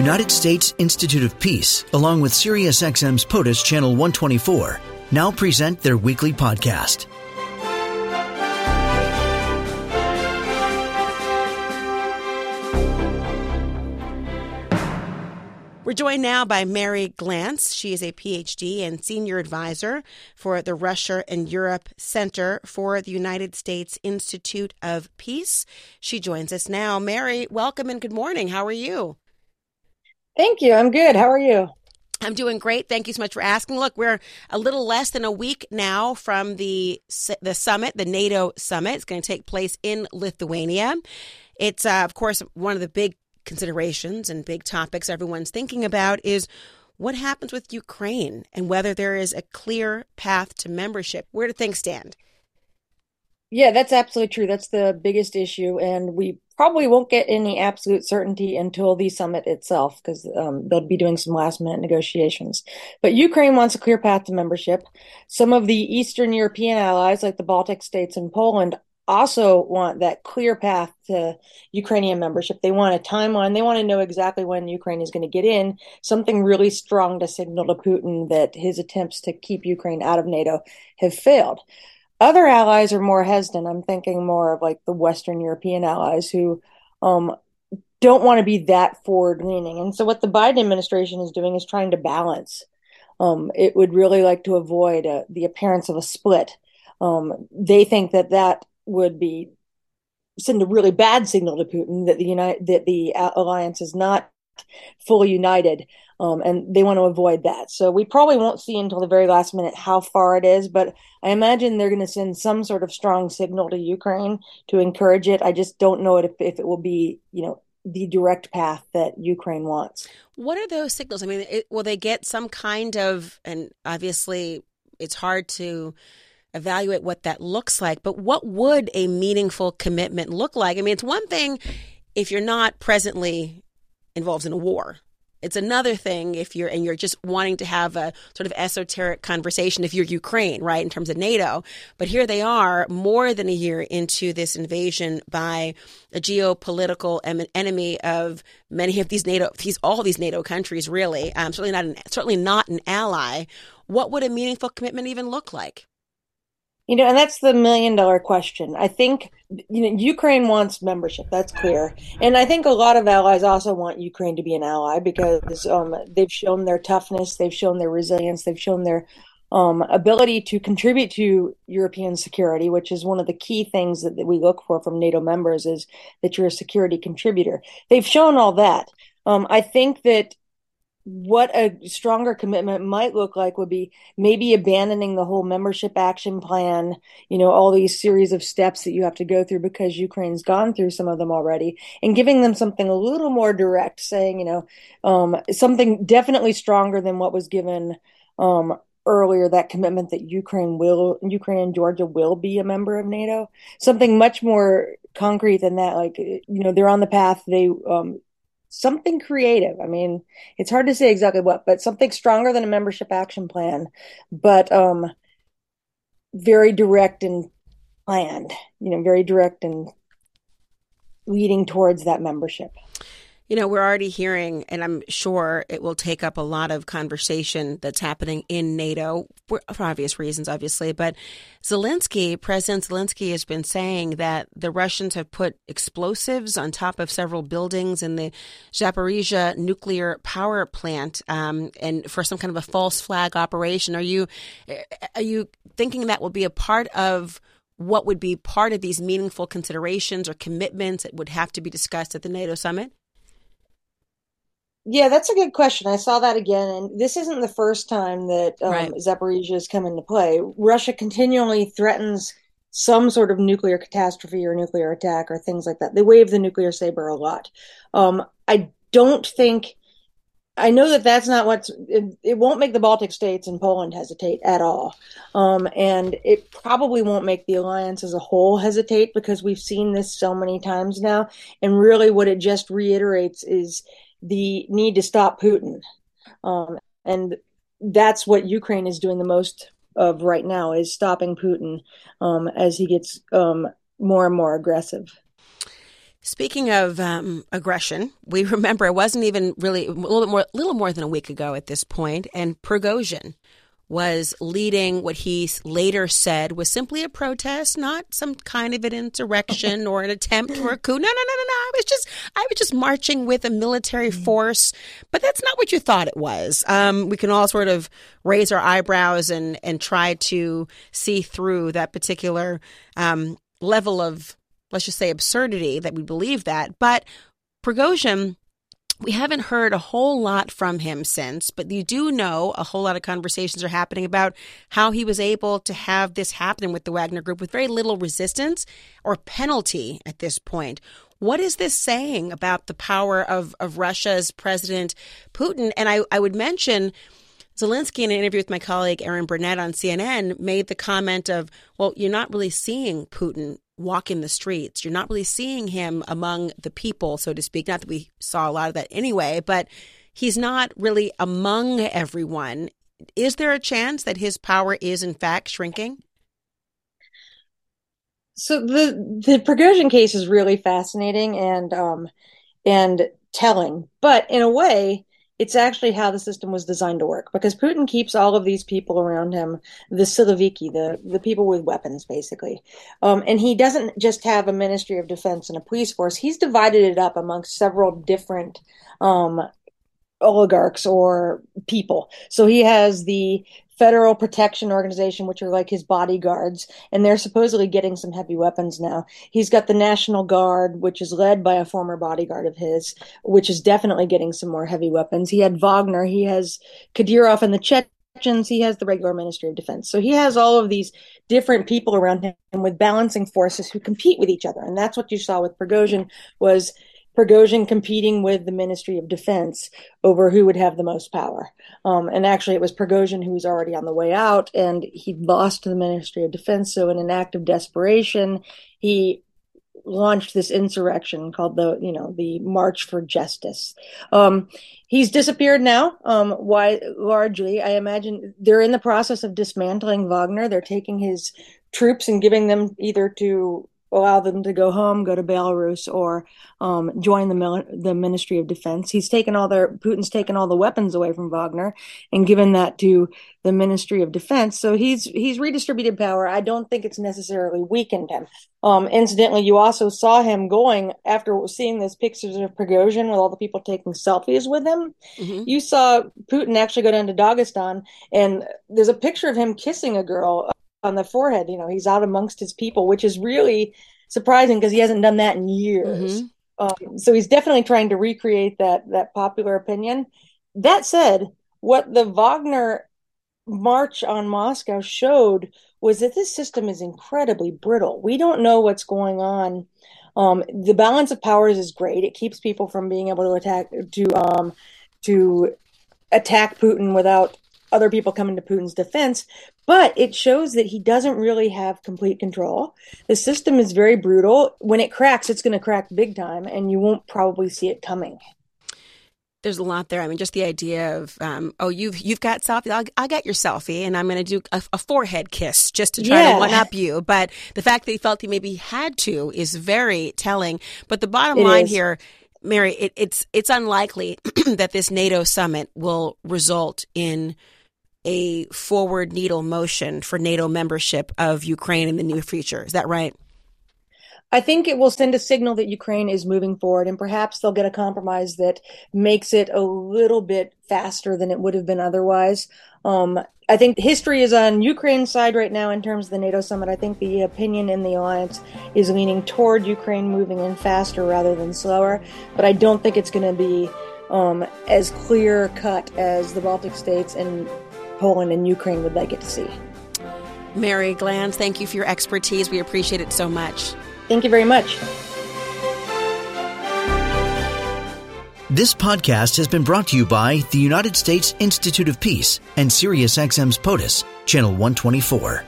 United States Institute of Peace, along with SiriusXM's POTUS Channel 124, now present their weekly podcast. We're joined now by Mary Glantz. She is a PhD and senior advisor for the Russia and Europe Center for the United States Institute of Peace. She joins us now. Mary, welcome and good morning. How are you? Thank you. I'm good. How are you? I'm doing great. Thank you so much for asking. Look, we're a little less than a week now from the the summit, the NATO summit. It's going to take place in Lithuania. It's uh, of course one of the big considerations and big topics everyone's thinking about is what happens with Ukraine and whether there is a clear path to membership. Where do things stand? Yeah, that's absolutely true. That's the biggest issue. And we probably won't get any absolute certainty until the summit itself because um, they'll be doing some last minute negotiations. But Ukraine wants a clear path to membership. Some of the Eastern European allies, like the Baltic states and Poland, also want that clear path to Ukrainian membership. They want a timeline. They want to know exactly when Ukraine is going to get in, something really strong to signal to Putin that his attempts to keep Ukraine out of NATO have failed. Other allies are more hesitant. I'm thinking more of like the Western European allies who um, don't want to be that forward leaning. And so, what the Biden administration is doing is trying to balance. Um, it would really like to avoid uh, the appearance of a split. Um, they think that that would be send a really bad signal to Putin that the United that the alliance is not fully united, um, and they want to avoid that. So we probably won't see until the very last minute how far it is, but I imagine they're going to send some sort of strong signal to Ukraine to encourage it. I just don't know if, if it will be, you know, the direct path that Ukraine wants. What are those signals? I mean, it, will they get some kind of, and obviously it's hard to evaluate what that looks like. But what would a meaningful commitment look like? I mean, it's one thing if you're not presently involved in a war. It's another thing if you're and you're just wanting to have a sort of esoteric conversation if you're Ukraine, right, in terms of NATO. But here they are, more than a year into this invasion by a geopolitical enemy of many of these NATO, these all these NATO countries, really. Um, certainly not an certainly not an ally. What would a meaningful commitment even look like? You know, and that's the million dollar question. I think you know Ukraine wants membership. That's clear, and I think a lot of allies also want Ukraine to be an ally because um, they've shown their toughness, they've shown their resilience, they've shown their um, ability to contribute to European security, which is one of the key things that, that we look for from NATO members, is that you're a security contributor. They've shown all that. Um, I think that what a stronger commitment might look like would be maybe abandoning the whole membership action plan, you know, all these series of steps that you have to go through because Ukraine's gone through some of them already, and giving them something a little more direct, saying, you know, um, something definitely stronger than what was given um, earlier, that commitment that Ukraine will, Ukraine and Georgia will be a member of NATO, something much more concrete than that. Like, you know, they're on the path, they, um, something creative. I mean, it's hard to say exactly what, but something stronger than a membership action plan, but um, very direct and planned. You know, very direct and leading towards that membership. You know, we're already hearing, and I'm sure it will take up a lot of conversation that's happening in NATO for, obvious reasons, obviously. But Zelensky, President Zelensky, has been saying that the Russians have put explosives on top of several buildings in the Zaporizhia nuclear power plant, um, and for some kind of a false flag operation. Are you are you thinking that will be a part of what would be part of these meaningful considerations or commitments that would have to be discussed at the NATO summit? Yeah, that's a good question. I saw that again, and this isn't the first time that um, right. Zaporizhia has come into play. Russia continually threatens some sort of nuclear catastrophe or nuclear attack or things like that. They wave the nuclear saber a lot. Um, I don't think. I know that that's not what's. It, it, won't make the Baltic states and Poland hesitate at all, um, and it probably won't make the alliance as a whole hesitate because we've seen this so many times now. And really, what it just reiterates is the need to stop Putin. Um, and that's what Ukraine is doing the most of right now is stopping Putin um, as he gets um, more and more aggressive. Speaking of um, aggression, we remember it wasn't even really a little more, little more than a week ago at this point, and Prigozhin was leading what he later said was simply a protest, not some kind of an insurrection or an attempt for a coup. No, no, no, no, no. I was just, I was just marching with a military mm-hmm. force, but that's not what you thought it was. Um, we can all sort of raise our eyebrows and and try to see through that particular um, level of, let's just say, absurdity that we believe that. But Prigozhin we haven't heard a whole lot from him since, but you do know a whole lot of conversations are happening about how he was able to have this happen with the Wagner Group with very little resistance or penalty at this point. What is this saying about the power of, of Russia's President Putin? And I, I would mention Zelensky, in an interview with my colleague Erin Burnett on CNN, made the comment of, well, you're not really seeing Putin walk in the streets. You're not really seeing him among the people, so to speak. Not that we saw a lot of that anyway, but he's not really among everyone. Is there a chance that his power is in fact shrinking? So the the Prigozhin case is really fascinating and um and telling, but in a way, it's actually how the system was designed to work because Putin keeps all of these people around him, the Siloviki, the, the people with weapons, basically. Um, and he doesn't just have a Ministry of Defense and a police force, he's divided it up amongst several different um, oligarchs or people. So he has the Federal Protection Organization, which are like his bodyguards, and they're supposedly getting some heavy weapons now. He's got the National Guard, which is led by a former bodyguard of his, which is definitely getting some more heavy weapons. He had Wagner, he has Kadyrov and the Chechens, he has the regular Ministry of Defense. So he has all of these different people around him with balancing forces who compete with each other. And that's what you saw with Prigozhin was Prigozhin competing with the Ministry of Defense over who would have the most power. Um, and actually, it was Prigozhin who was already on the way out, and he lost to the Ministry of Defense. So, in an act of desperation, he launched this insurrection called the, you know, the March for Justice. Um, he's disappeared now. Um, why? Largely, I imagine they're in the process of dismantling Wagner. They're taking his troops and giving them either to allow them to go home, go to Belarus, or um, join the mil- the Ministry of Defense. He's taken all their Putin's taken all the weapons away from Wagner and given that to the Ministry of Defense. So he's he's redistributed power. I don't think it's necessarily weakened him. Um, incidentally, you also saw him going after seeing those pictures of Prigozhin with all the people taking selfies with him. Mm-hmm. You saw Putin actually go down to Dagestan, and there's a picture of him kissing a girl on the forehead. You know, he's out amongst his people, which is really surprising because he hasn't done that in years. Mm-hmm. Um, so he's definitely trying to recreate that that popular opinion. That said, what the Wagner march on Moscow showed was that this system is incredibly brittle. We don't know what's going on. Um, the balance of powers is great. It keeps people from being able to attack to um, to attack Putin without other people coming to Putin's defense, but it shows that he doesn't really have complete control. The system is very brutal. When it cracks, it's going to crack big time, and you won't probably see it coming. There's a lot there. I mean, just the idea of, um, oh, you've you've got selfie. I'll, I'll get your selfie, and I'm going to do a, a, forehead kiss just to try yeah. to one up you. But the fact that he felt he maybe had to is very telling. But the bottom it line is. here Mary, it, it's it's unlikely that this NATO summit will result in a forward needle motion for NATO membership of Ukraine in the near future. Is that right? I think it will send a signal that Ukraine is moving forward, and perhaps they'll get a compromise that makes it a little bit faster than it would have been otherwise. Um, I think history is on Ukraine's side right now in terms of the NATO summit. I think the opinion in the alliance is leaning toward Ukraine moving in faster rather than slower, but I don't think it's going to be um, as clear cut as the Baltic states and Poland and Ukraine would like it to see. Mary Glantz, thank you for your expertise. We appreciate it so much. Thank you very much. This podcast has been brought to you by the United States Institute of Peace and SiriusXM's POTUS, Channel 124.